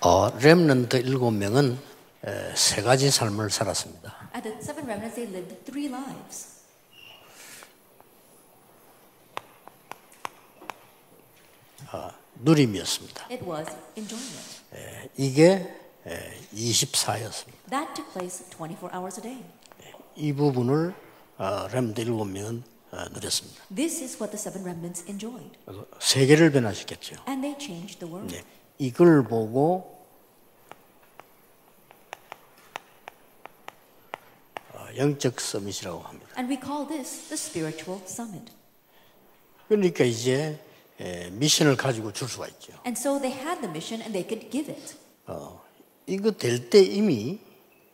어, 렘넌트 일곱 명은 에, 세 가지 삶을 살았습니다. At the seven remnants, they lived three lives. 누림이었습니다. It was enjoyment. 에, 이게 에, 24였습니다. That took place 24 hours a day. 이 부분을 어, 렘넌트 일곱 명은 어, 누렸습니다. This is what the seven remnants enjoyed. 세계를 변화시켰죠. And they changed the world. 네, 이걸 보고 어, 영적 서밋이라고 합니다. And we call this the spiritual summit. 그러니까 이제 에, 미션을 가지고 줄 수가 있죠. And so they had the mission and they could give it. 어, 이거 될 때 이미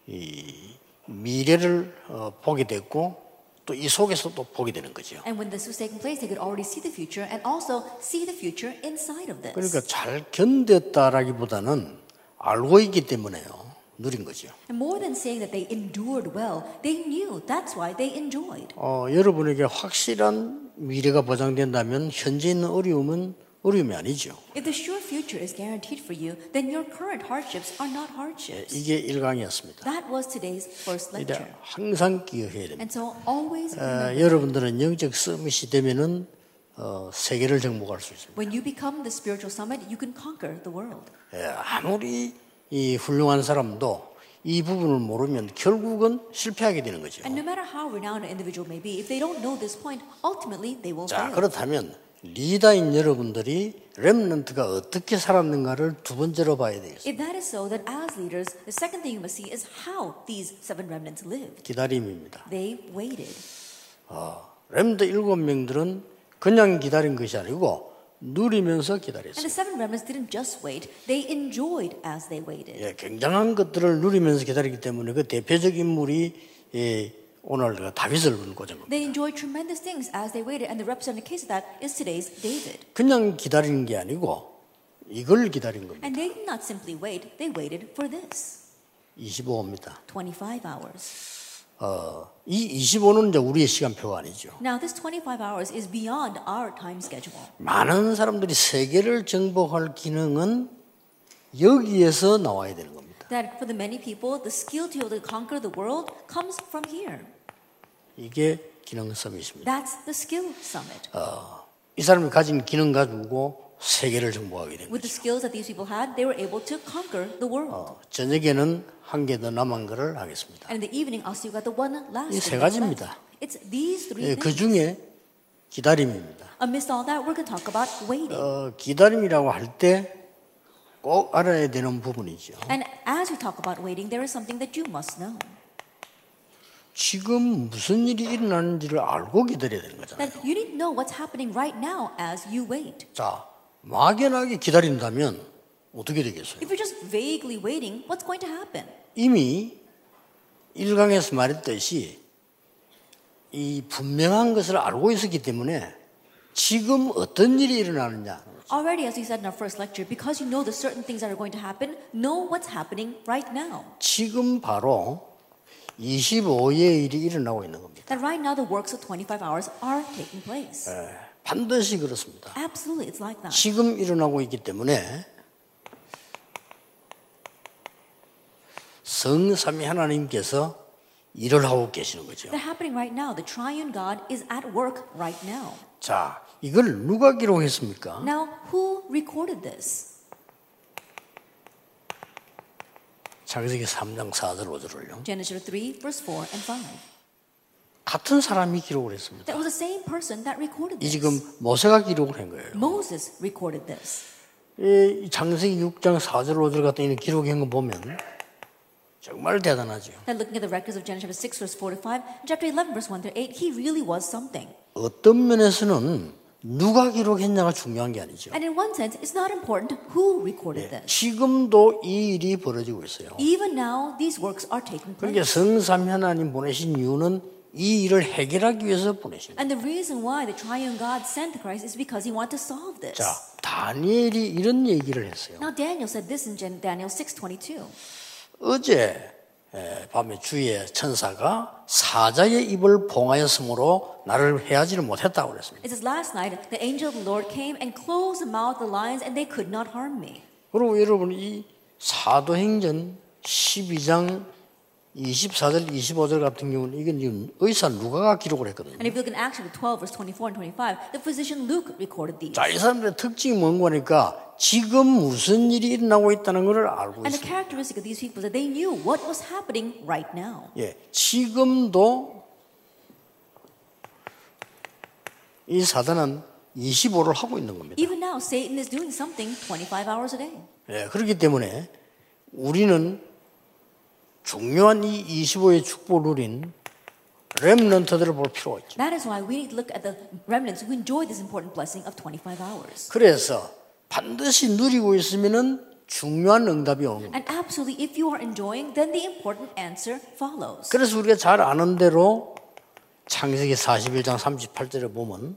이 미래를 어, 보게 됐고 또 이 속에서 또 보게 되는 거죠. And when this was taking place, they could already see the future and also see the future inside of this. 그러니까 잘 견뎠다라기보다는 알고 있기 때문에요. 누린 거죠. And more than saying that they endured well, they knew that's why they enjoyed. 어, 여러분에게 확실한 미래가 보장된다면 현재 있는 어려움은 어려움이 아니죠. If the sure future is guaranteed for you, then your current hardships are not hardships. 이게 1강이었습니다. That was today's first lecture. 그러니까 항상 기억해야 됩니다. And so always 어, 여러분들은 영적 서밋이 되면은 어, 세계를 정복할 수 있습니다. when you become the spiritual summit, you can conquer the world. 예, 아무리 이 훌륭한 사람도 이 부분을 모르면 결국은 실패하게 되는 거죠. And no matter how renowned an individual may be, if they don't know this point, ultimately they will 자, fail. 그렇다면 리더인 여러분들이 렘넌트가 어떻게 살았는가를 두 번째로 봐야 되겠습니다. If that is so, then as leaders, the second thing you must see is how these seven remnants lived. 기다림입니다. They waited. 렘넌트 일곱 명들은 그냥 기다린 것이 아니고 누리면서 And 기다렸어요. the seven remnants didn't just wait, they enjoyed as they waited. 예, 굉장한 것들을 누리면서 기다리기 때문에 그 대표적 인물이 예, 오늘 그 다윗을 꽂은 겁니다. They enjoyed tremendous things as they waited, and the representative case of that is today's David. 그냥 기다리는 게 아니고 이걸 기다린 겁니다. And they did not simply wait, they waited for this 25입니다. 25 hours. 어, 이 25는 이제 우리의 시간표가 아니죠. Now, this 25 hours is beyond our time schedule. 많은 사람들이 세계를 정복할 기능은 여기에서 나와야 되는 겁니다. That for the many people, the skill to be able to conquer the world comes from here. 이게 기능 서밋입니다. That's the skill summit. 이 사람이 가진 기능 가지고 세계를 정복하게 된 With the 거죠. skills that these people had, they were able to conquer the world. 어, 저녁에는 한 개 더 남은 거를 하겠습니다. And in the evening, I'll see you got the one last. 이 thing 세 that's 가지입니다. It's these three 예, 그 things. 중에 기다림입니다. Amidst all that, we're going to talk about waiting. 어, 기다림이라고 할 때 꼭 알아야 되는 부분이죠. And as we talk about waiting, there is something that you must know. 지금 무슨 일이 일어나는지를 알고 기다려야 되는 거잖아요. That you need know what's happening right now as you wait. 자, 막연하게 기다린다면 어떻게 되겠어요? If you're just vaguely waiting, what's going to happen? 이미 일강에서 말했듯이 이 분명한 것을 알고 있었기 때문에 지금 어떤 일이 일어나느냐 Already, as we said in our first lecture, because you know the certain things that are going to happen, know what's happening right now. 지금 바로 25의 일이 일어나고 있는 겁니다. That right now the works of 25 hours are taking place. 반드시 그렇습니다. Absolutely, it's like that. 지금 일어나고 있기 때문에 성삼위 하나님께서 일을 하고 계시는 거죠. They're happening right now. The triune God is at work right now. 자, 이걸 누가 기록했습니까? Now, who recorded this? 창세기 3장 4절 5절을요. Genesis 3, verse 4 and 5. 같은 사람이 기록을 했습니다. That was the same person that recorded 이 this. 지금 모세가 기록을 한 거예요. Moses recorded this. 이 창세기 6장 4절 5절 같은 이런 기록한 거 보면 정말 대단하죠. Then looking at the records of Genesis 6, verse 4 to 5, and chapter 11, verse 1 to 8, he really was something. 어떤 면에서는 누가 기록했냐가 중요한 게 아니죠. And in one sense, it's not important who recorded this. 지금도 이 일이 벌어지고 있어요. Even now, these works are taking 그러니까 place. 성삼 하나님 보내신 이유는 이 일을 해결하기 위해서 보내신. And the reason why the triune God sent Christ is because he wanted to solve this. 자, 다니엘이 이런 얘기를 했어요. Now, Daniel said this in Daniel 6.22. 어제 에, 밤에 주의 천사가 사자의 입을 봉하였으므로 나를 해하지를 못했다고 그랬습니다. It says, Last night, the angel of the Lord came and closed the mouth of the lions, and they could not harm me. 그리고 여러분 이 사도행전 12장 24절, 25절 같은 경우는 이건 지금 의사 누가가 기록을 했거든요. And if you look in Acts chapter 12, verse 24 and 25, the physician Luke recorded these. 자, 이 사람들의 특징이 뭔가 하니까 지금 무슨 일이 일어나고 있다는 것을 알고 And the 있어요. characteristic of these people is that they knew what was happening right now. 예, 지금도 이 사단은 25를 하고 있는 겁니다. Even now, Satan is doing something 25 hours a day. 예, 그렇기 때문에 우리는 중요한 이 25의 축복을 누린 렘넌트들을 볼 필요가 있죠. That is why we need to look at the remnants who enjoy this important blessing of 25 hours. 그래서 반드시 누리고 있으면은 중요한 응답이 오는 겁니다. And absolutely, if you are enjoying, then the important answer follows. 그래서 우리가 잘 아는 대로 창세기 41장 38절에 보면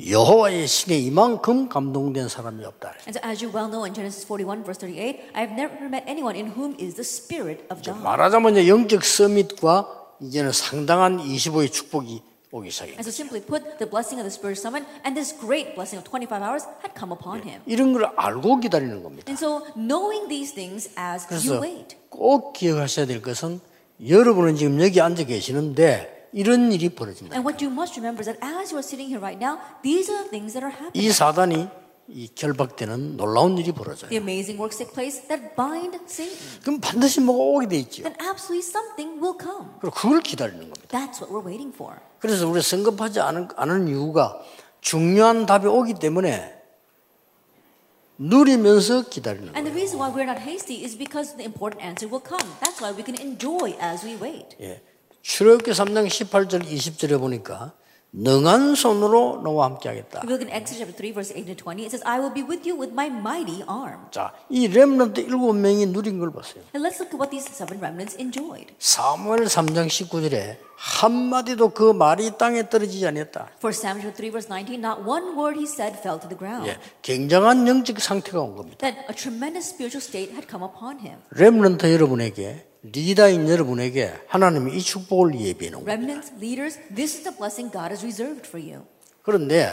여호와의 신에 이만큼 감동된 사람이 없다. And so, as you well know in Genesis 41, verse 38, I have never met anyone in whom is the Spirit of God. 말하자면 이제 영적 서밋과 이제는 상당한 25의 축복이 오기 시작해요. And so, simply put, the blessing of the Spirit summoned and this great blessing of 25 hours had come upon him. 이런 걸 알고 기다리는 겁니다. And so, knowing these things as you wait. 꼭 기억하셔야 될 것은 여러분은 지금 여기 앉아 계시는데 이런 일이 벌어진다. And what you must remember is that as you are sitting here right now, these are the things that are happening. 이 사단이 이 결박되는 놀라운 일이 벌어져요. The amazing works take place that bind Satan. 그럼 반드시 뭐가 오게 돼 있죠. Then absolutely something will come. 그리고 그걸 기다리는 겁니다. That's what we're waiting for. 그래서 우리가 성급하지 않은, 않은 이유가 중요한 답이 오기 때문에 누리면서 기다리는 And the 거예요. reason why we're not hasty is because the important answer will come. That's why we can enjoy as we wait. 예. 출애굽기 3장 18절 20절에 보니까 능한 손으로 너와 함께 하겠다. If you look in Exodus chapter 3, verse 8 to 20, it says, I will be with you with my mighty arm. 자, 이 렘넌트 일곱 명이 누린 걸 보세요. And let's look at what these seven remnants enjoyed. 사무엘 3장 19절에 한 마디도 그 말이 땅에 떨어지지 않았다. For Samuel chapter 3, verse 19, not one word he said fell to the ground. 예, 굉장한 영적 상태가 온 겁니다. That a tremendous spiritual state had come upon him. 렘넌트 여러분에게 리더인 여러분에게 하나님이 이 축복을 예비해 놓은 겁니다. Leaders, this is the blessing God has reserved for you. 그런데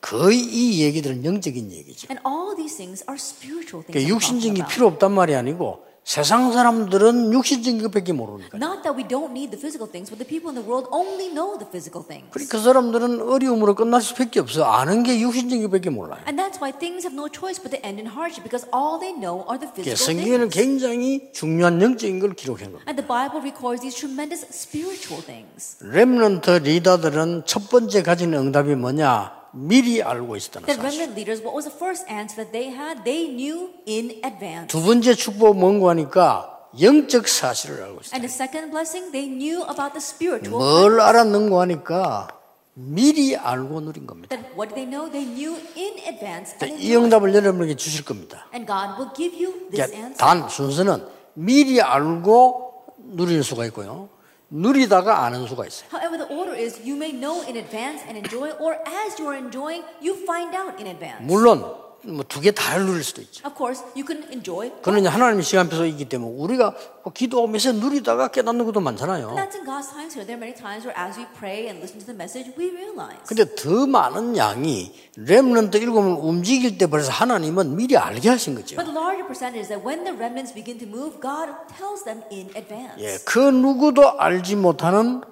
거의 이 얘기들은 영적인 얘기죠. And all these things are spiritual things. 그러니까 육신적인 게. 필요 없단 말이 아니고 세상 사람들은 육신적인 것밖에 모르니까. Not that we don't need the physical things, but the people in the world only know the physical things. 그러니까 그 사람들은 어려움으로 끝날 수밖에 없어. 아는 게 육신적인 것밖에 몰라요. And that's why things have no choice but to end in hardship because all they know are the 그러니까 physical 성경에는. 굉장히 중요한 영적인 걸 기록한 겁니다. And the Bible records these tremendous spiritual things. 렘넌트 리더들은 첫 번째 가진 응답이 뭐냐? 미리 알고 있었다는 The 사실. remnant leaders, what was the first answer that they had? They knew in advance. 두 번째 축복 뭔고 하니까 영적 사실을 알고 있어요. And the second blessing, they knew about the spiritual. 뭘 알았는고 하니까 미리 알고 누린 겁니다. That what did they know? They knew in advance. 자, And, 이. 응답을 여러분에게 주실 겁니다. and God will give you this 그러니까 answer. 단 순서는 미리 알고 누릴 수가 있고요. 누리다가 아는 수가 있어요. However, the order is you may know in advance and enjoy, or as you are enjoying, you find out in advance. 물론 뭐두개다 누릴 수도 있죠. Of course, you can enjoy. 그는 하나님의 시간표가 있기 때문에 우리가 뭐 기도하면서 누리다가 깨닫는 것도 And 많잖아요. that's in God's time. So there are many times where as we pray and listen to the message, we realize. 근데 더 많은 양이 렘넌트 일곱을 움직일 때 벌써 하나님은 미리 알게 하신 거죠. But the larger percentage is that when the remnants begin to move, God tells them in advance. 예, 그 누구도 알지 못하는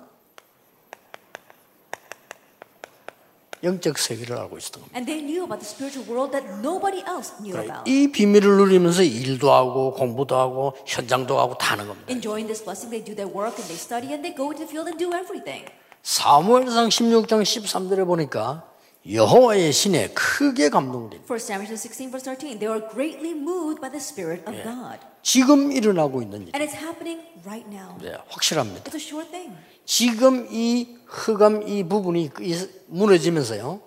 영적 세계를 알고 있었던 겁니다. And they knew about the spiritual world that nobody else knew about. 이 비밀을 누리면서 일도 하고 공부도 하고 현장도 하고 다 하는 겁니다. Enjoying this blessing, they do their work and they study and they go into the field and do everything. 사무엘상 16장 13절에 보니까 여호와의 신에 크게 감동됩니다. For Samuel 16, verse 13, they were greatly moved by the Spirit of God. 지금 일어나고 있는 일. And it's happening right now. 네, 확실합니다. It's a sure thing. 지금 이 흑암 이 부분이 이 무너지면서요.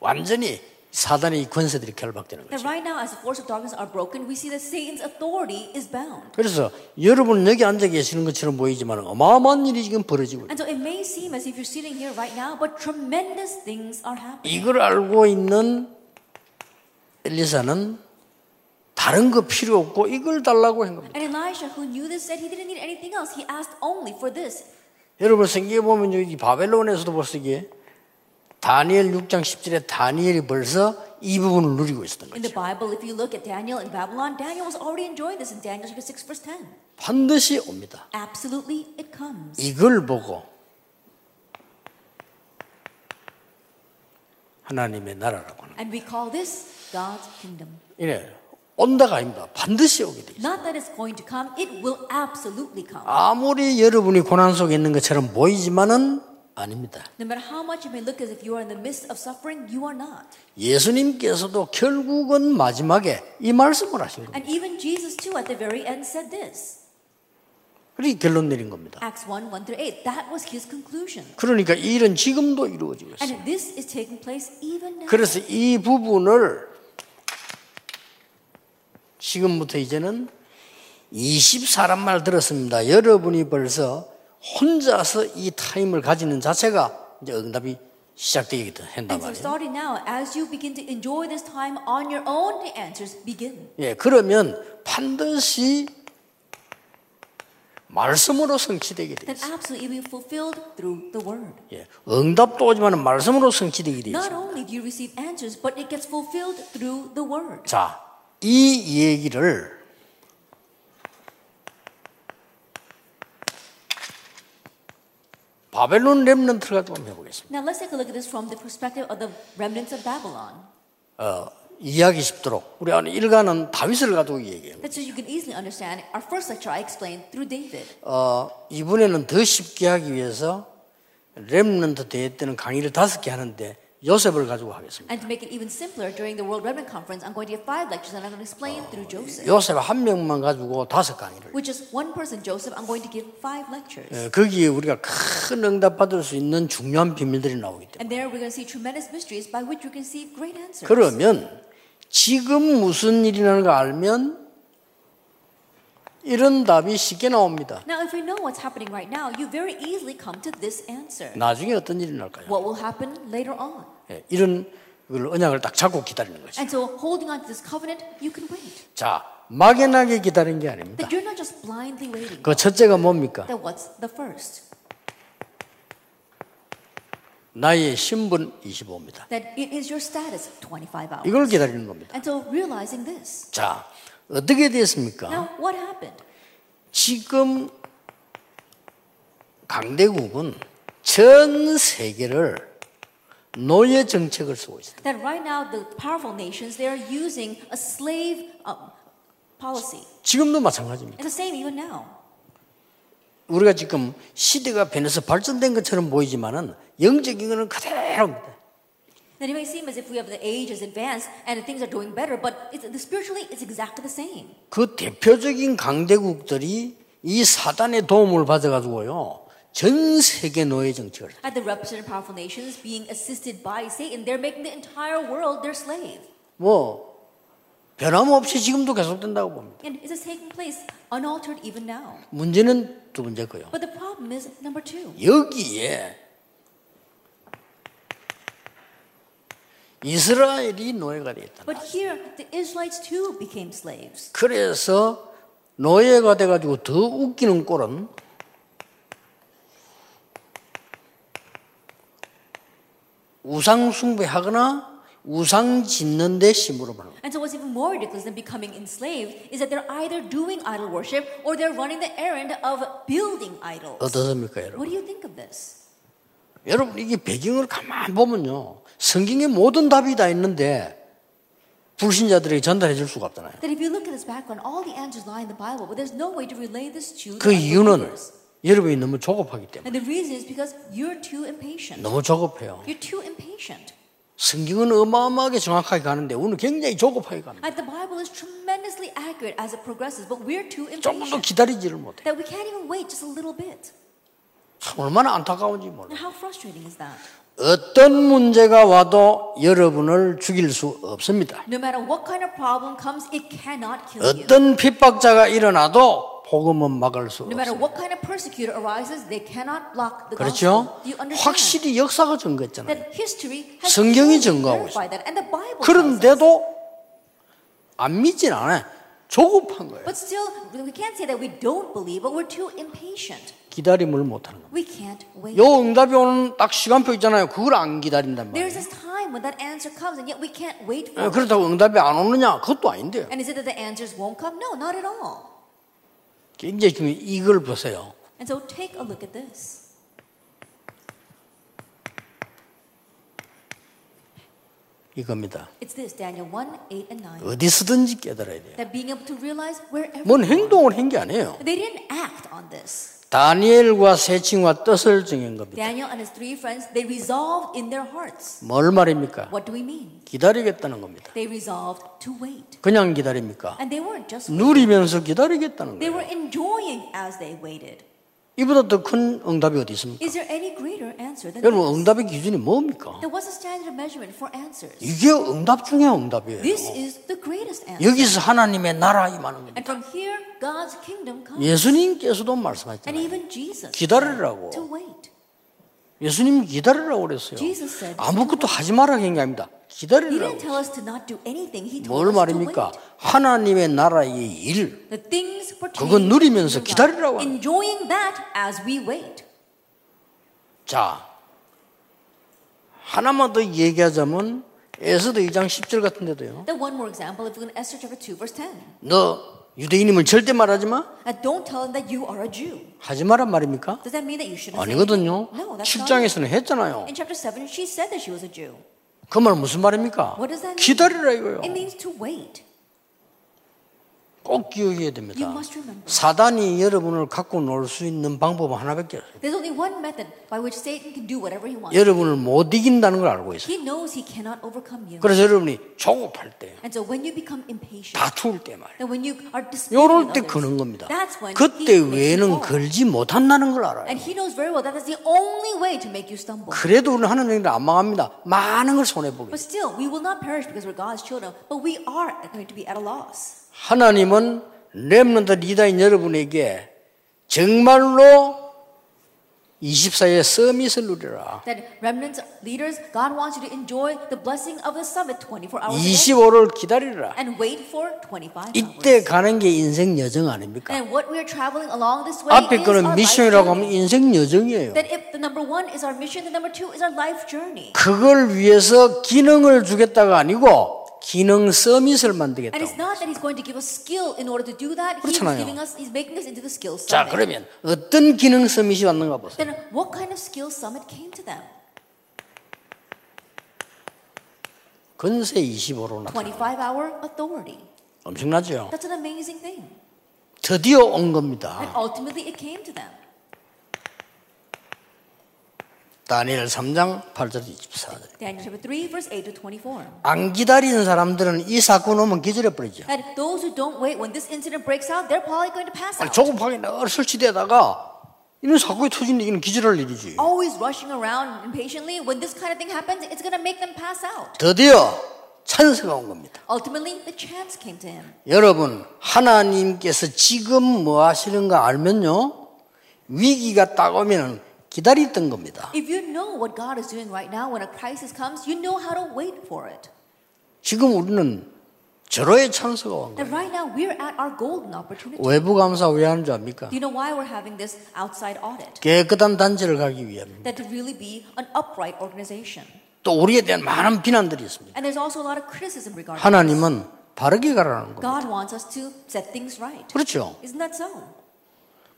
완전히 사단의 이 권세들이 결박되는 거죠. right now, as the force of darkness are broken, we see that Satan's authority is bound. 그래서 여러분은 여기 앉아 계시는 것처럼 보이지만 어마어마한 일이 지금 벌어지고 있어요. And so it may seem as if you're sitting here right now, but tremendous things are happening. 이걸 알고 있는 엘리사는 다른 거 필요 없고 이걸 달라고 한 겁니다. And Elijah, who knew this, said he didn't need anything else. He asked only for this. 여러분 성경에 보면 여기 바벨론에서도 벌써 이게 다니엘 6장 10절에 다니엘이 벌써 이 부분을 누리고 있었던 In the 거죠. Bible, if you look at Daniel in Babylon, Daniel was already enjoying this in Daniel chapter 6, verse 10. 반드시 옵니다. Absolutely, it comes. 이걸 보고 하나님의 나라라고 하는 And we call this God's kingdom. 이래 온다가 아닙니다. 반드시 오게 돼 있어요. Not that it's going to come, it will absolutely come. 아무리 여러분이 고난 속에 있는 것처럼 보이지만은 아닙니다. No matter how much you may look as if you are in the midst of suffering, you are not. 예수님께서도 결국은 마지막에 이 말씀을 하신 겁니다. And even Jesus, too, at the very end said this 그렇게 결론 내린 겁니다. Acts 1 1 through 8. That was his conclusion. 그러니까 이 일은 지금도 이루어지고 있어요. And this is taking place even now. 그래서 이 부분을 지금부터 이제는 20사람 말 들었습니다. 여러분이 벌써 혼자서 이 타임을 가지는 자체가 이제 응답이 시작되게 한단 말이에요. starting now, as you begin to enjoy this time on your own, the answers begin. 예, 그러면 반드시 말씀으로 성취되게 돼 Then 있어요. absolutely will be fulfilled through the word. 예, 응답도 오지만 말씀으로 성취되게 돼 Not 있어요. only do you receive answers, but it gets fulfilled through the word. 자, 이 얘기를 바벨론 렘넌트를 가지고 한번 해보겠습니다. Now let's take a look at this from the perspective of the remnants of Babylon. 어, 이해하기 쉽도록 우리 안에 일가는 다윗을 가지고 얘기해요. That's so you can easily understand. Our first lecture I explained through David. 어, 이번에는 더 쉽게 하기 위해서 렘넌트 대회 때는 강의를 다섯 개 하는데 요셉을 가지고 하겠습니다. And to make it even simpler, during the World Remnant Conference, I'm going to give five lectures and I'm going to explain through Joseph. 요셉 한 명만 가지고 다섯 강의를. With just one person, Joseph, I'm going to give five lectures. 어, 거기에 우리가 큰 응답 받을 수 있는 중요한 비밀들이 나오기 때문에. And there we're going to see tremendous mysteries by which we can receive great answers. 그러면 지금 무슨 일이 나는 거 알면 이런 답이 쉽게 나옵니다. Now, if we know what's happening right now, you very easily come to this answer. 나중에 어떤 일이 날까요? What will happen later on? 예, 이런 걸 언약을 딱 잡고 기다리는 거죠. And so, holding on to this covenant, you can wait. 자, 막연하게 기다리는 게 아닙니다. That you're not just blindly waiting. 그 첫째가 뭡니까? That what's the first? 나의 신분 25입니다. That it is your status 25 hours. 이걸 기다리는 겁니다. And so, realizing this. 자, 어떻게 됐습니까? Now, what happened? 지금 강대국은 전 세계를 노예 정책을 쓰고 있습니다. That right now, the powerful nations, they are using a slave um, policy. 지금도 마찬가지입니다. It's the same even now. 우리가 지금 시대가 변해서 발전된 것처럼 보이지만은 영적인 것은 그대로입니다. That it may seem as if we have the age is advanced and things are doing better, but it's, the spiritually, it's exactly the same. 그 대표적인 강대국들이 이 사단의 도움을 받아가지고요 전 세계 노예 정책을 At the represented powerful nations being assisted by Satan, they're making the entire world their slave. 뭐 변함없이 지금도 계속된다고 봅니다. And it's taking place unaltered even now. 문제는 두 번째고요. But the problem is number two. 여기에 이스라엘이 노예가 되었다. But here, the Israelites too became slaves. 그래서 노예가 돼 가지고 더 웃기는 꼴은 우상 숭배하거나 우상 짓는 데 하는 거예요. And so what's even more ridiculous than becoming enslaved is that they're either doing idol worship or they're running the errand of building idols. 어떻습니까, 여러분? What do you think of this? 여러분 이게 배경을 가만 보면요 성경의 모든 답이 다 있는데 불신자들에게 전달해 줄 수가 없잖아요. 그 이유는. 여러분이 너무 조급하기 때문에. 너무 조급해요. 성경은 어마어마하게 정확하게 가는데 우리는 굉장히 조급하게 갑니다. And the Bible is tremendously accurate as it progresses, but we're too 조금 더. 기다리지를 못해. That we can't even wait just a little bit. 참 얼마나 안타까운지 몰라. 어떤 문제가 와도 여러분을 죽일 수 없습니다. No kind of comes. 어떤 핍박자가 일어나도 복음은 막을 수 No 없습니다. what kind of arises, they cannot block the 그렇죠? 확실히 역사가 증거했잖아요. 성경이 증거하고 us. 그런데도 안 믿진 않아요. 조급한 거예요. But still, we can't say that we don't believe, but we're too impatient. 기다림을 못 하는 겁니다. We can't wait. 요 응답이 오는 딱 시간표 있잖아요. 그걸 안 기다린단 There's 말이에요. this time when that answer comes, and yet we can't wait for 예, it. 그렇다고 응답이 안 오느냐? 그것도 아닌데요. And is it that the answers won't come? No, not at all. 굉장히 중요해. 이걸 보세요. And so take a look at this. 이겁니다. It's this Daniel 1 8 and 9. 어디서든지 깨달아야 돼요. That being able to realize wherever. 뭔. 행동을 한 게 아니에요. They didn't act on this. 다니엘과 세 친구가 뜻을 정한 겁니다. Daniel and his three friends, they resolved in their hearts. 뭘 말입니까? What do we mean? 기다리겠다는 겁니다. They resolved to wait. 그냥 기다립니까? And they weren't just 누리면서 기다리겠다는 they 거예요. 이보다 더 큰 응답이 어디 있습니까? 여러분? 응답의 기준이 뭡니까? 이게 응답 중에 응답이에요. This is the greatest answer. 여기서 하나님의 나라 임하는 겁니다. And from here, God's kingdom comes. 예수님께서도 말씀하셨잖아요. 기다리라고. 예수님이 기다리라고 그랬어요. 아무것도 하지 말라 아닙니다. He 기다리라고. didn't tell us to not do anything. He told 뭘 말입니까? 하나님의 나라의 일. The things 그건 누리면서. 기다리라고 하는 Enjoying that as we wait. 자, 하나만 더 얘기하자면 에스더 2장 10절 같은 데도요. Then one more example, if we go to Esther chapter 2, verse 10. 너 유대인임을 절대 말하지 마. And don't tell them that you are a Jew. 하지 마란 말입니까? Does that mean that you shouldn't say 아니거든요. anything? No, that's not. it. 7장에서는 했잖아요. In chapter 7, she said that she was a Jew. 그말 무슨 말입니까? 기다리라 이거요. It means to wait. 꼭 기억해야 You 됩니다. must remember. 사단이 여러분을 갖고 놀 수 있는 방법은 하나밖에 없어요. There's only one method by which Satan can do whatever he wants. 여러분을 못 이긴다는 걸 알고 있어요. He knows he cannot overcome you. 그래서 여러분이 조급할 때, And so when you become impatient, 다투을 때 말이에요. and when you are dismayed 요럴 with 때 그는 겁니다. 그때 외에는. 걸지 못한다는 걸 알아요. And he knows very well that is the only way to make you stumble. 그래도 우리는 하나님들 안 망합니다. 많은 걸 손해보게. But still, we will not perish because we're God's children, but we are going to be at a loss. 하나님은 렘넌트 리다인 여러분에게 정말로 24의 서밋을 누리라. That remnant leaders, God wants you to enjoy the blessing of the summit 24 hours a day 25를 기다리라. and wait for 25 이때 hours. 가는 게 인생 여정 아닙니까? And what we are traveling along this way 앞에 거는 미션이라고 하면. 인생 여정이에요. That if the number one is our mission, the number two is our life journey. 그걸 위해서 기능을 주겠다가 아니고 기능 서밋을 And 만들겠다고. it's not that He's going to give us skill in order to do that. He's 그렇잖아요. giving us, He's making us into the skill 자, summit. 그러면 어떤 기능 서밋이 왔는가 보세요. Then what kind of skill summit came to them? 건세 25로 나타나. 25-hour authority. 엄청나죠? That's an amazing thing. 드디어 온 겁니다. And ultimately, it came to them. 다니엘 3장 8절 24절. Daniel chapter 3, verse 8 to 24. 안 기다리는 사람들은 이 사건 오면 기절해 버리죠. And those who don't wait, when this incident breaks out, they're probably going to pass out. 조급하게 늘 설치되다가 이런 사건이 터지는 이는 기절할 일이지. Always rushing around impatiently. When this kind of thing happens, it's going to make them pass out. 드디어 찬스가 온 겁니다. Ultimately, the chance came to him. 여러분 하나님께서 지금 뭐 하시는가 알면요 위기가 딱 오면 기다리던 겁니다. If you know what God is doing right now, when a crisis comes, you know how to wait for it. 지금 우리는 절호의 찬스가 온 And 거예요. right now, we're at our golden opportunity. 외부 감사 왜 하는 줄 압니까? Do you know why we're having this outside audit? 깨끗한 단체를 가기 위함입니다. That to really be an upright organization. 또 우리에 대한 많은 비난들이 있습니다. And there's also a lot of criticism regarding. 하나님은 바르게 가라는 겁니다. God wants us to set things right. 그렇죠. Isn't that so?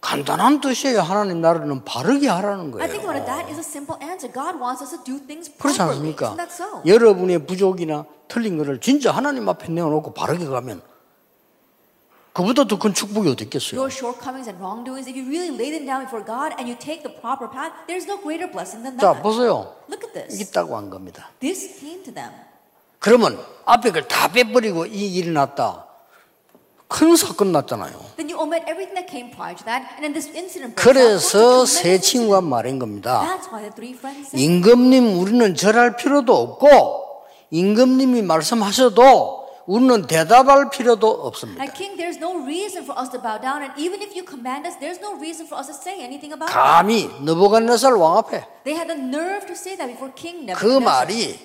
간단한 뜻이에요. 하나님 나라는 바르게 하라는 I think about 거예요. it, that is a simple answer. God wants us to do things 그렇지 properly. 않습니까? Isn't that so? 여러분의 부족이나 틀린 것을 진짜 하나님 앞에 내어놓고 바르게 가면 그보다 더 큰 축복이 어디 있겠어요? Your shortcomings and wrongdoings, if you really lay them down before God and you take the proper path, there's no greater blessing than 자. 보세요. Look at this. 있다고 한 겁니다. This came to them. 그러면 앞에 걸 다 빼버리고 이 일이 났다. 큰 사건 났잖아요. Then you omit everything that came prior to that, and then this incident breaks out. 그래서 세 친구가? 말한 겁니다. That's why the three friends said, 임금님 우리는 절할 필요도 없고 임금님이 말씀하셔도 우리는 대답할 필요도 없습니다. And King, there's no reason for us to bow down, and even if you command us, there's no reason for us to say anything about it. 감히 느부갓네살 왕 앞에 They had the nerve to say that before King 그. 말이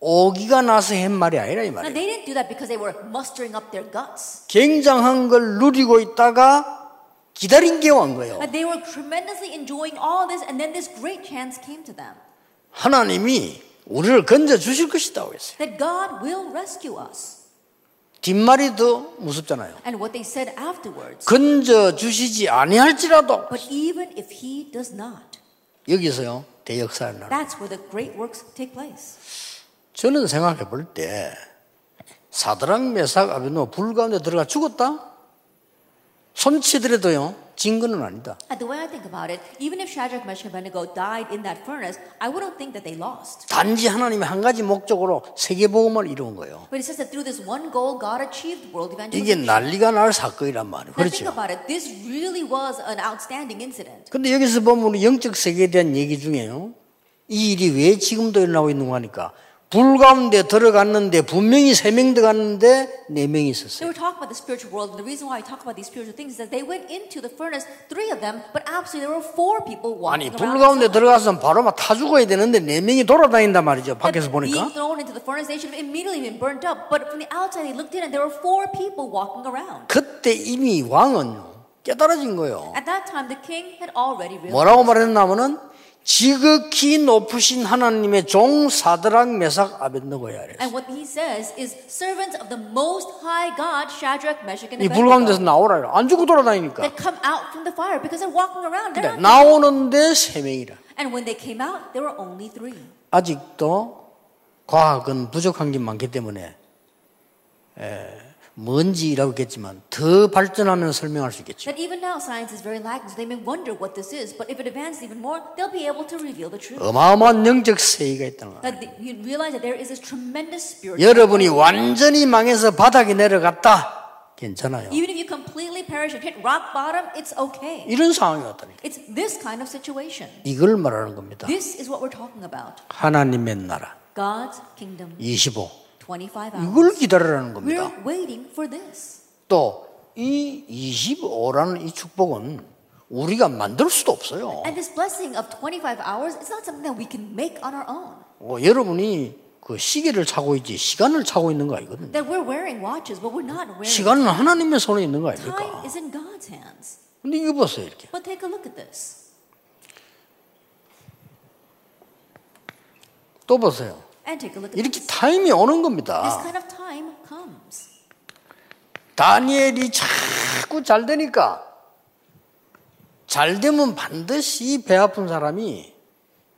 오기가 나서 한 말이 아니라 이 Now, 말이에요. they didn't do that because they were mustering up their guts. 굉장한 걸 누리고 있다가 기다린 게 온 거예요. But they were tremendously enjoying all this, and then this great chance came to them 하나님이 우리를 건져 주실 것이다고 했어요. that God will rescue us. 뒷말이 더 무섭잖아요. And what they said afterwards, 건져 주시지 아니할지라도 but even if He does not, 여기서요 대역사를 나. that's where the great works take place. 저는 생각해 볼 때 사드랑 메삭 아베노 불 가운데 들어가 죽었다? 손치더라도요 증거는 아니다. And the way I think about it, even if Shadrach, Meshach, and Abednego died in that furnace, I wouldn't think that they lost. 단지 하나님의 한 가지 목적으로 세계 복음을 이룬 거예요. But it says that through this one goal, God achieved world 이게. 난리가 날 사건이란 말이에요. 그렇죠? about it. This really was an outstanding incident. 근데 여기서 보면 영적 세계에 대한 얘기 중에요. 이 일이 왜 지금도 일어나고 있는 거 하니까 불 가운데 들어갔는데 분명히 세 명 들어갔는데 네 명이 있었어요. were talking about the spiritual world, and the reason why I talk about these spiritual things is that they went into the furnace, three of them, but absolutely there were four people 아니 불. 가운데. 들어가서 바로 막 타 죽어야 되는데 네 명이 돌아다닌단 말이죠. 밖에서 보니까. being thrown into the furnace, they should have immediately been burnt up. But from the outside, they looked in, and there were four people walking around. 그때 이미 왕은요 깨달아진 거예요. At that time, the king had already realized. 뭐라고 말했냐면은 지극히 높으신 하나님의 종 사드락 메삭 아벤노고야 그랬어요. And what he says is, servants of the Most High God, Shadrach, Meshach, and 이불 가운데서 Abednego, 나오라. 안 죽고 돌아다니니까. that come out from the fire because they're walking around. 근데 They're not- 나오는데 세 명이라. And when they came out, there were only three. 아직도 과학은 부족한 게 많기 때문에 에, 뭔지라고 했겠지만 더 발전하면 설명할 수 있겠죠. That even now science is very lacking, so they may wonder what this is. But if it advances even more, they'll be able to reveal the truth. 어마어마한 영적 세계가 있다는 거예요. That you realize that there is this tremendous spiritual. 여러분이 완전히 망해서 바닥에 내려갔다. 괜찮아요. Even if you completely perish and hit rock bottom, it's okay. 이런 상황이 왔다니까. It's this kind of situation. 이걸 말하는 겁니다. This is what we're talking about. 하나님의 나라 God's kingdom, 25. 25 이걸 hours. 기다리라는 겁니다. We're waiting for this. 또이 25라는 이 축복은 우리가 만들 수도 없어요. And this blessing of 25 hours, it's not something that we can make on our own. 어, 여러분이 그 시계를 차고 있지 시간을 차고 있는 거 아니거든요. That we're wearing watches, but we're not wearing 시간은 하나님의 손에 있는 거 아닙니까? is in God's hands. 근데 이거 보세요 이렇게. But take a look at this. 또 보세요. 이렇게 this. 타임이 오는 겁니다. kind of time comes. 다니엘이 자꾸 잘 되니까 잘 되면 반드시 배 아픈 사람이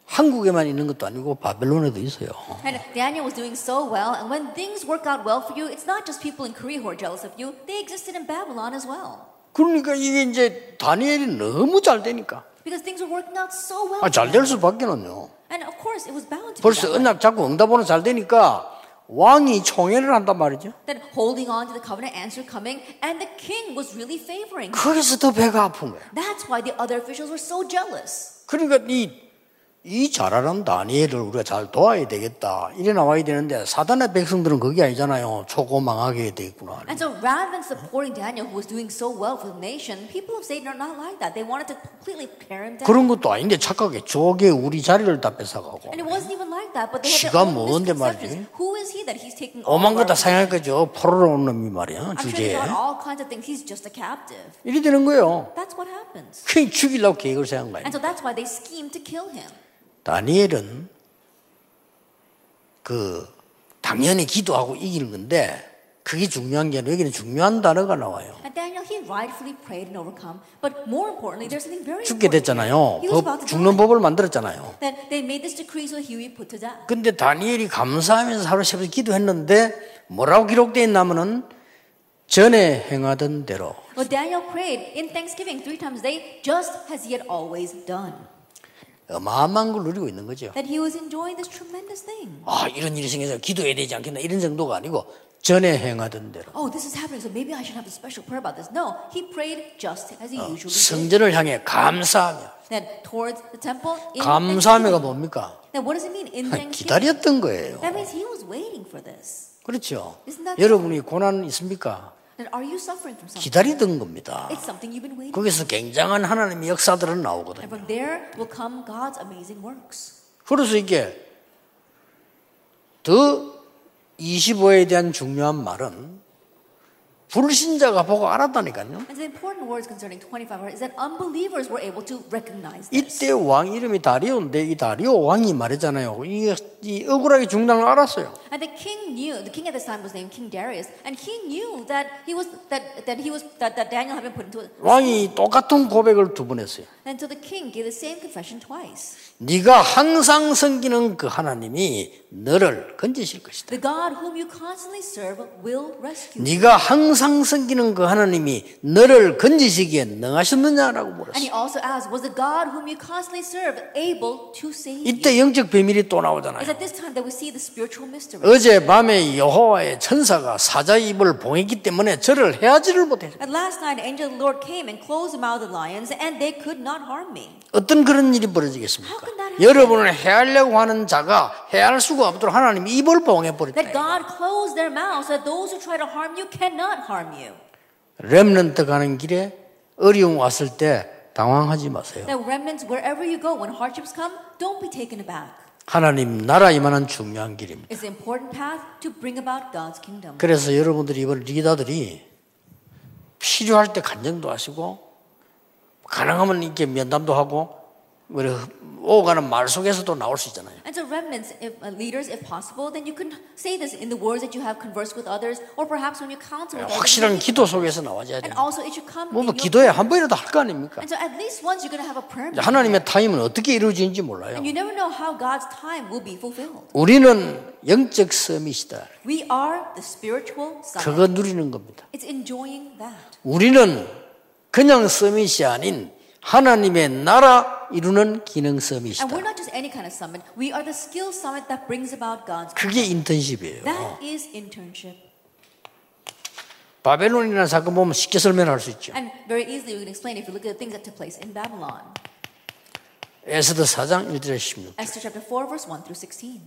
한국에만 있는 것도 아니고 바벨론에도 있어요. And Daniel was doing so well, and when things work out well for you, it's not just people in Korea who are jealous of you, they existed in Babylon as well. 그러니까 이게 이제 다니엘이 너무 잘 되니까 Because things were working out so well. 아, 잘 될 수밖에는요. And of course, it was bound to be 벌써. 언약 잡고 응답으로 잘 되니까 왕이 총회를 한단 말이죠. Then holding on to the covenant answer coming, and the king was really favoring. 거기서 더 배가 아픈 거야. That's why the other officials were so jealous. 그러니까 이, 이 잘하는 다니엘을 우리가 잘 도와야 되겠다. 이래 나와야 되는데 사단의 백성들은 그게 아니잖아요. 초고망하게 돼 있구나. And so rather than supporting Daniel, who was doing so well for the nation, people of Satan are not like that. They wanted to completely tear him down. 그런 것도 아닌데 착하게 저게 우리 자리를 다 뺏어가고 And it wasn't even like that, but they had their own 뭔데. 말이지? Who is he that he's taking all 오만 of 거다 생각할 거죠. 포로로 온 놈이 말이야. I'm sure 주제에. thought all kinds of things. He's just a captive. 이리 되는 거예요. That's what happens. 그냥 죽이려고 계획을 세운 거예요. And so that's why they schemed to kill him. 다니엘은 그 당연히 기도하고 이기는 건데 그게 중요한 게 아니라 여기는 중요한 단어가 나와요. 죽게. 됐잖아요. 법, 죽는. 법을 만들었잖아요. 근데 다니엘이 감사하면서 하루 새벽 기도했는데 뭐라고 기록되어 있냐면은 전에 행하던 대로 But Daniel prayed in thanksgiving three times a day, just as he had always done. 어마어마한 걸 누리고 있는 거죠. That he was enjoying this tremendous thing. 아 이런 일이 생겨서 기도해야 되지 않겠나 이런 정도가 아니고 전에 행하던 대로 Oh, this is happening, so maybe I should have a special prayer about this. No, he prayed just as he usually did. 성전을 향해 감사하며 That towards the temple, in 감사하며가. 뭡니까? Now, what does it mean in thanksgiving? 기다렸던 거예요. That means he was waiting for this. 그렇죠. Isn't that 여러분이 고난 있습니까? 기다리던 겁니다. It's something you've been waiting. 거기서 굉장한 하나님의 역사들은 나오거든요. from there will come God's amazing works. 그래서 이게 더 25에 대한 중요한 말은 불신자가 보고 알았다니까요. And the important words concerning 25 is that unbelievers were able to recognize this. 이때 왕 이름이 다리오인데 이 다리오 왕이 말했잖아요. 이, 이 억울하게 죽는 걸 알았어요. And the king knew, the king at this time was named King Darius, and he knew that he was that that he was that, that Daniel had been put into. A, 왕이 똑같은 고백을 두 번 했어요. and so the king gave the same confession twice. 네가 항상 섬기는 그 하나님이 너를 건지실 것이다. The God whom you constantly serve will rescue. 네가 항상 섬기는 그 하나님이 너를 건지시기에 능하셨느냐라고 And he 물었어요. also asked, was the God whom you constantly serve able to save you? 이때 영적 비밀이 또 It's 나오잖아요. at this time that we see the spiritual mystery. 어제 밤에 여호와의 천사가 사자의 입을 봉했기 때문에 저를 해하지를 못해요. And last night, an angel of the Lord came and closed the mouth of lions, and they could not harm me. 어떤 그런 일이 벌어지겠습니까? How can that happen? 여러분을 해하려고 하는 자가 해할 수가 없도록 하나님이 입을 봉해 That 버렸다. God closed their mouths, so that those who try to harm you cannot harm you. 렘넌트 가는 길에 어려움 왔을 때 당황하지 마세요. That remnants, wherever you go, when hardships come, don't be taken aback. 하나님 나라 이만한 중요한 길입니다. It's an important path to bring about God's kingdom. 그래서 여러분들이 이번 리더들이 필요할 때 간증도 하시고 가능하면 이렇게 면담도 하고 우리 오가는 말 속에서도 나올 수 있잖아요. And so, remnants, if, uh, leaders, if possible, then you can say this in the words that you have conversed with others, or perhaps when you counsel with others. 확실한 기도 속에서 나와줘야 And 돼요. also, it should come 뭐, 뭐 your 기도에 한 번이라도 할 거 아닙니까? And so, at least once you're going to have a prayer. 하나님의 타임은 어떻게 이루어지는지 몰라요. And you never know how God's time will be fulfilled. 우리는 영적 서밋이다. We are the spiritual. 그거 누리는 겁니다. It's enjoying that. 우리는 그냥 서밋이 아닌 하나님의 나라 이루는 기능 서밋이다. And we're not just any kind of summit. We are the skill summit that brings about God's 그게 인턴십이에요. That is internship. 바벨론이라는 사건 보면 쉽게 설명할 수 있죠. And very easily we can explain if you look at the things that took place in Babylon. 에스더 4장 1절에 16절. Esther chapter 4, verse 1 through 16.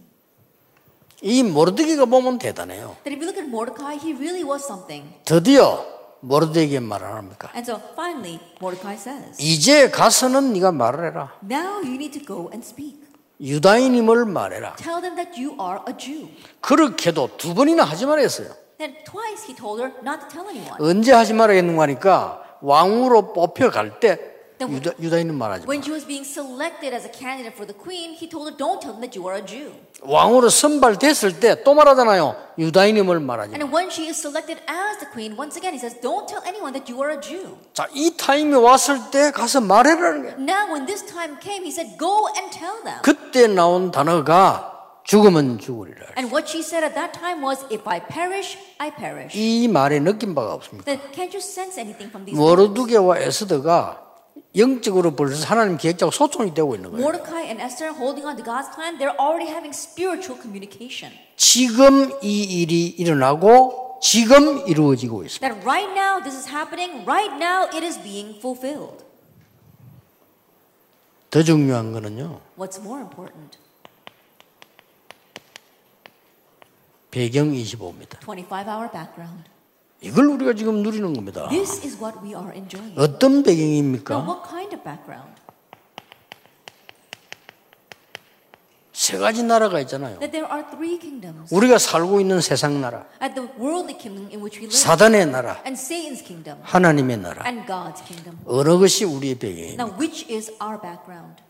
이 모르드기가 보면 대단해요. That if you look at Mordecai, he really was something. 드디어 모르드기에게 말안 합니까? And so finally, Mordecai says, 이제 가서는 네가 말을 해라. Now you need to go and speak. 유다인임을 말해라. Tell them that you are a Jew. 그렇게도 두 번이나 하지 말았어요. Then twice he told her not to tell anyone. 언제 하지 말아야겠는가 하니까 왕으로 뽑혀갈 때 유다, 유다인은 말하지 마. when she was being selected as a candidate for the queen, he told her, Don't tell them that you are a Jew. 왕으로 선발됐을 때 또 말하잖아요. 유다인임을 말하지 마. And when she is selected as the queen, once again, he says, Don't tell anyone that you are a Jew. 자, 이 타임이 왔을 때 가서 말해라는 거예요. Now, when this time came, he said, Go and tell them. 그때 나온 단어가 죽으면 죽으리라. And what she said at that time was, If I perish, I perish. 이 말에 느낀 바가 없습니다. Then can't you sense anything from these? 모르두게와 에스더가 영적으로 벌써 하나님 계획자고 소통이 되고 있는 거예요. Mordecai and Esther holding on to God's plan, they're already having spiritual communication. 지금 이 일이 일어나고 지금 이루어지고 있습니다. That right now this is happening, right now it is being fulfilled. 더 중요한 거는요. What's more important? 배경 25입니다. 25 hour background. 이걸 우리가 지금 누리는 겁니다. This is what we are enjoying. 어떤 배경입니까? what kind of background? 세 가지 나라가 있잖아요. That there are three kingdoms. 우리가 살고 있는 세상 나라, At the worldly kingdom in which we live, 사단의 나라, and Satan's kingdom, 하나님의 나라. and God's kingdom. 어느 것이 우리의 배경입니까? Now, which is our background?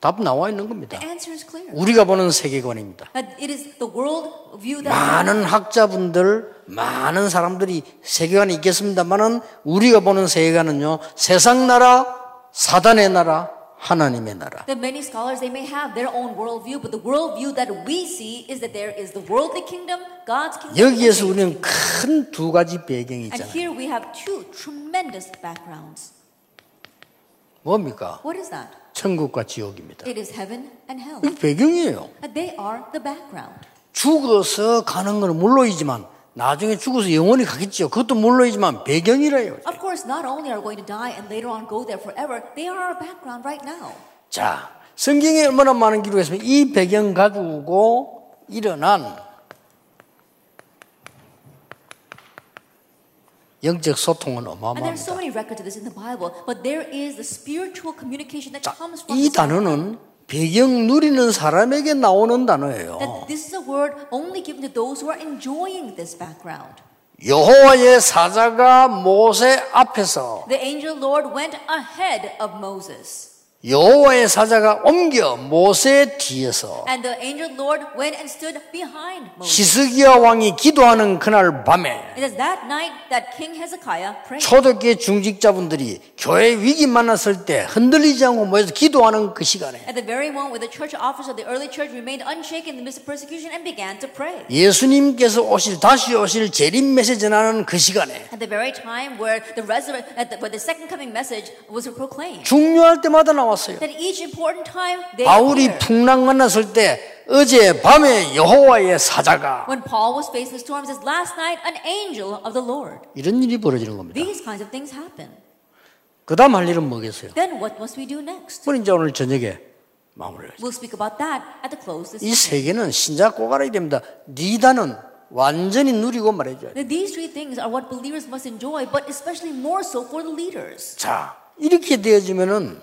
답 나와 있는 겁니다. The answer is clear. 우리가 보는 세계관입니다. That it is the world view that 많은 학자분들, 많은 사람들이 세계관이 있겠습니다만은 우리가 보는 세계관은요, 세상 나라, 사단의 나라, 하나님의 나라. that many scholars they may have their own worldview, but the worldview that we see is that there is the worldly kingdom, God's kingdom. and 여기에서 우리는. 큰 두 가지 배경이 And 있잖아요. here we have two tremendous backgrounds. 뭡니까? What is that? 천국과 지옥입니다. It is heaven and hell. 이 배경이에요. And They are the background. 죽어서 가는 건 물론이지만 나중에 죽어서 영원히 가겠죠. 그것도 물론이지만 배경이래요. Of course, not only are we going to die and later on go there forever, they are our background right now. 자, 성경에 얼마나 많은 기록이 있습니까? 이 배경 가지고 일어난 영적 소통은 And there are so 어마어마합니다. many records of this in the Bible, but there is the spiritual communication that 자, comes from 이. 단어는 배경 누리는 사람에게 나오는 단어예요. That this is a word only given to those who are enjoying this background. 여호와의 사자가 모세 앞에서 The angel Lord went ahead of Moses. 여호와의 사자가 옮겨 모세 뒤에서 And the angel Lord went and stood behind Moses. 히스기야 왕이 기도하는 그날 밤에 It is that night that King Hezekiah prayed. 초대교회 중직자분들이 교회 위기 만났을 때 흔들리지 않고 모여서 기도하는 그 시간에 At the very moment where the church officers of the early church remained unshaken in the midst of persecution and began to pray. 예수님께서 오실 다시 오실 재림 메시지 전하는 그 시간에 At the very time where the, resurre- at the, where the second coming message was proclaimed. 중요할 때마다 나 왔어요. That each important time they 바울이. 풍랑 만났을 때 어제 밤에 여호와의 사자가 When Paul was facing the storms, as last night an angel of the Lord. 이런 일이 벌어지는 겁니다. These kinds of things happen. 그 다음 할 일은 뭐겠어요? Then what must we do next? 그건 이제 오늘 저녁에 마무리를 We'll speak about that at the close this 이 evening. 세 개는 신자 꼭 알아야 됩니다. 니다는 완전히 누리고 말해줘야 돼. That These three things are what believers must enjoy, but especially more so for the leaders. 자, 이렇게 되어지면은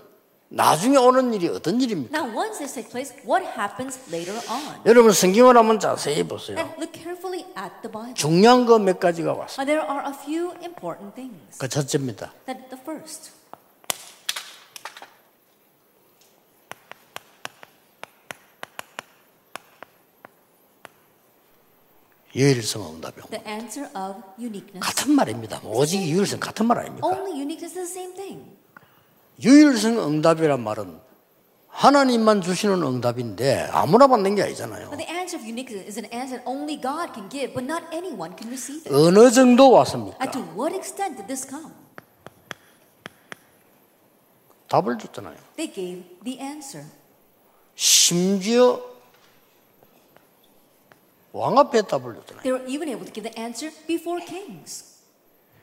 나중에 오는 일이 어떤 일입니까? Now, once this takes place, what happens later on? 여러분 성경을 한번 자세히 보세요. And look carefully at the Bible. 중요한 거 몇 가지가 왔어요. Uh, There are a few important things. 그 첫째입니다. That the first, 유일성 응답이 the answer of uniqueness. 같은 말입니다. 오직 유일성 같은 말 아닙니까? Only uniqueness is the same thing. 유일성 응답이란 말은 하나님만 주시는 응답인데 아무나 받는 게 아니잖아요. But the answer of uniqueness is an answer that only God can give, but not anyone can receive it. 어느 정도 왔습니까? And to what extent did this come? 답을 줬잖아요. They gave the answer. 심지어 왕 앞에 답을 줬잖아요. They were even able to give the answer before kings.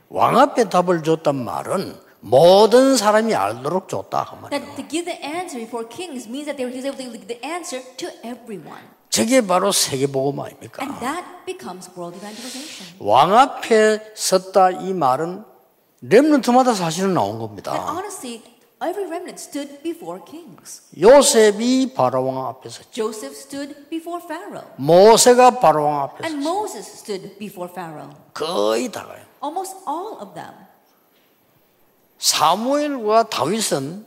왕 앞에 답을 줬단 말은 모든 사람이 알도록 줬다 그 말이에요. That to give the answer before kings means that they were able to give the answer to everyone. 저게 바로 세계복음 아닙니까? And that becomes world evangelization. 왕 앞에 섰다 이 말은 렘넌트마다 사실은 나온 And 겁니다. honestly, every remnant stood before kings. 요셉이 바로왕 앞에 섰죠. Joseph stood before Pharaoh. 모세가 바로왕 앞에 And 섰죠. Moses stood before Pharaoh. 거의 다가요. Almost all of them. 사무엘과 다윗은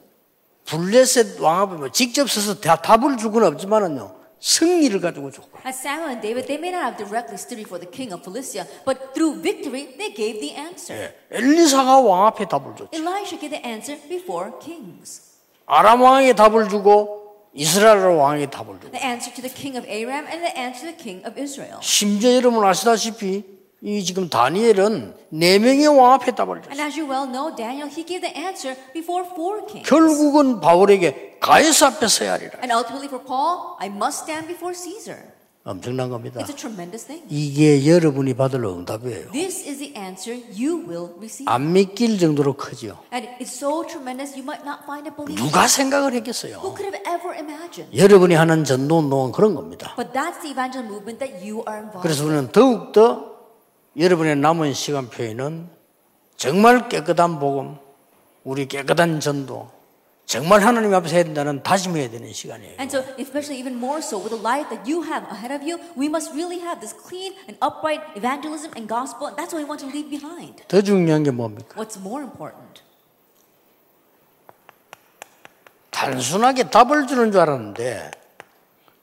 블레셋 왕 앞에 뭐 직접 서서 다 답을 주고는 없지만은요 승리를 가지고 줬고 As Samuel and David, they may not have directly stood before the king of Philistia, but through victory, they gave the answer. 예, 엘리사가 왕 앞에 답을 줬죠. Elisha gave the answer before kings. 아람 왕에게 답을 주고 이스라엘 왕에게 답을 주고 The answer to the king of Aram and the answer to the king of Israel. 심지어 여러분 아시다시피 이 지금 다니엘은 네 명의 왕 앞에 답을 줬어요. And as you well know, Daniel, he gave the answer before four kings. 결국은 바울에게 가이사 앞에 서야 하리라. And ultimately for Paul, I must stand before Caesar. 엄청난 겁니다. It's a tremendous thing. 이게 여러분이 받을 응답이에요. This is the answer you will receive. 안 믿길 정도로 크죠. And it's so tremendous you might not find it believable. 누가 생각을 Who 했겠어요? could have ever imagined? 여러분이 하는 전도 운동은 그런 겁니다. But that's the evangel movement that you are involved 그래서 in. 우리는 더욱더 여러분의 남은 시간표에는 정말 깨끗한 복음, 우리 깨끗한 전도, 정말 하나님 앞에서 해야 된다는 다짐해야 되는 시간이에요. And so, especially even more so with the life that you have ahead of you, we must really have this clean and upright evangelism and gospel. And that's what we want to leave behind. 더 중요한 게 뭡니까? What's more important? 단순하게 답을 주는 줄 알았는데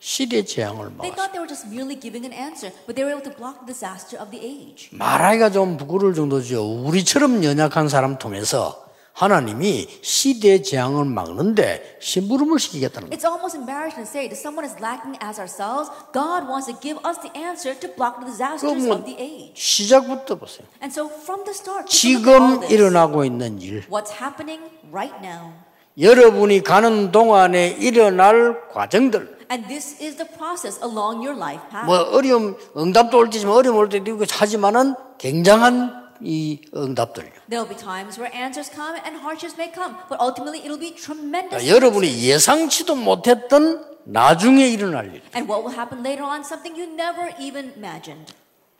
시대 재앙을 They 막았어요. thought they were just merely giving an answer, but they were able to block the disaster of the age. 말하기가 좀 부끄러울 정도죠. 우리처럼 연약한 사람 통해서 하나님이 시대 재앙을 막는데 심부름을 시키겠다는 거예요. It's almost embarrassing to say that someone as lacking as ourselves, God wants to give us the answer to block the disasters 그럼 of the age. 시작부터 보세요. And so, from the start, take a look at 지금. 일어나고 있는 일, what's happening right now. 여러분이 가는 동안에 일어날 과정들, And this is the process along your life path. 뭐 어려움, 응답도 올 때지만 어려움 올 때도 있고 하지만은 굉장한 이 응답들. There will be times where answers come and hardships may come, but ultimately it'll be tremendous. 그러니까 여러분이 예상치도 못했던 나중에 일어날 일 And what will happen later on, something you never even imagined.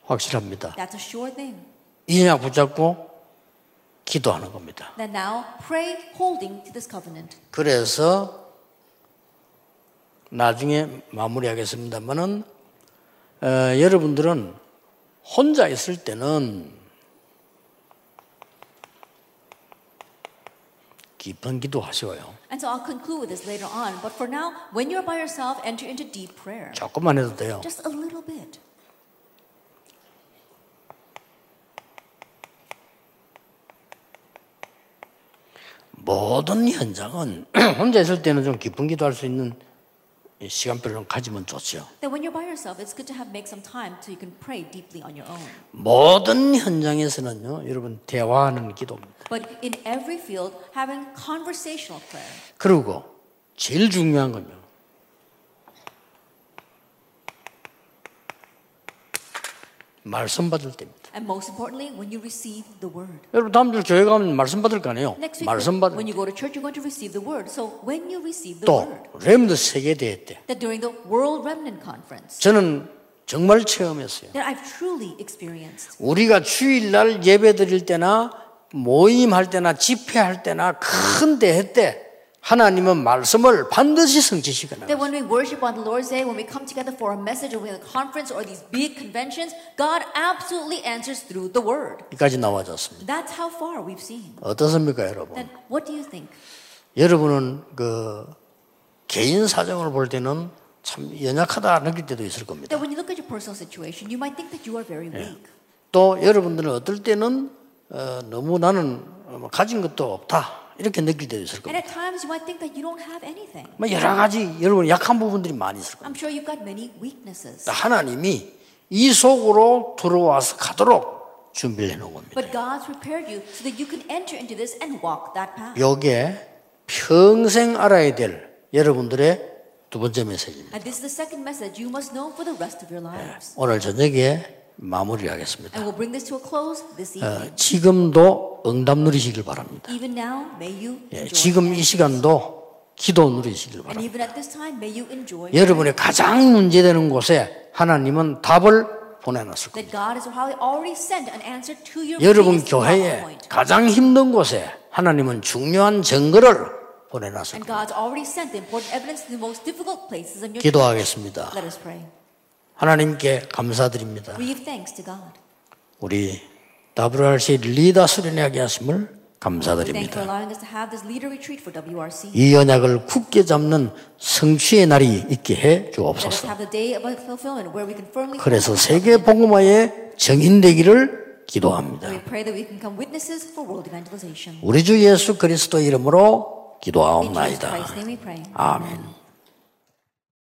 확실합니다. That's a sure thing. 이 언약 붙잡고 기도하는 겁니다. Then now pray holding to this covenant. 그래서 나중에 마무리하겠습니다만은 어, 여러분들은 혼자 있을 때는 깊은 기도하셔요. And so I'll conclude with this later on. But for now, when you're by yourself, enter into deep prayer. 조금만 해도 돼요. Just a little bit. 모든 현장은 혼자 있을 때는 좀 깊은 기도할 수 있는 시간표를 좀 가지면 좋죠. That when you're by yourself, it's good to have make some time so you can pray deeply on your own. 모든 현장에서는요, 여러분 대화하는 기도입니다. But in every field, having conversational prayer. 그리고 제일 중요한 건요. 말씀 받을 때입니다. And most importantly, when you receive the word. 여러분 다음 주 교회 가면 말씀 받을 거 아니에요? Next week, 말씀 when 받을 you go to church, you're going to receive the word. So when you receive the 또 word, 렘드 세계 대회 때 that during the World Remnant Conference, 저는 정말 체험했어요. that I've truly experienced. 우리가 주일날 예배 드릴 때나 모임할 때나 집회할 때나 큰 대회 때 하나님은 말씀을 반드시 성취시켜요. That when we worship on the Lord's Day, when we come together for a message or we have a conference or these big conventions, God absolutely answers through the word. 여기까지 나와졌습니다. That's how far we've seen. 어떻습니까, 여러분? Then what do you think? 여러분은 그 개인 사정을 볼 때는 참 연약하다 느낄 때도 있을 겁니다. That when you look at your personal situation, you might think that you are very weak. 또 여러분들은 어떨 때는 어, 너무 나는 어, 가진 것도 없다 이렇게 느낄 때도 있을 And 겁니다. at times you might think that you don't have anything. 뭐 여러 가지 여러분 약한 부분들이 많이 있을 겁니다. I'm sure you've got many weaknesses. 하나님이 이 속으로 들어와서 가도록 준비를 해놓은 겁니다. But God's prepared you so that you can enter into this and walk that path. 요게 평생 알아야 될 여러분들의 두 번째 메시지입니다. And this is the second message you must know for the rest of your lives. 오늘 저녁에 마무리를 하겠습니다. And we'll bring this to a close this 어, evening. 지금도 응답 누리시길 바랍니다. Even now, may you 예. 지금 이 시간도 기도 누리시길 And 바랍니다. even at this time, may you enjoy. 여러분의 가장 문제되는 곳에 하나님은 답을 보내놨을 겁니다. 여러분 교회에. 가장 힘든 곳에 하나님은 중요한 증거를 보내놨을 And 겁니다. 기도하겠습니다. 하나님께 감사드립니다. 우리 WRC 리더 수련하게 하심을 감사드립니다. 이 언약을 굳게 잡는 성취의 날이 있게 해 주옵소서. have the day of fulfillment where we can firmly 그래서 세계 복음화의 정인되기를 기도합니다. We pray that we can become witnesses for world evangelization. 우리 주 예수 그리스도 이름으로 기도하옵나이다. 아멘.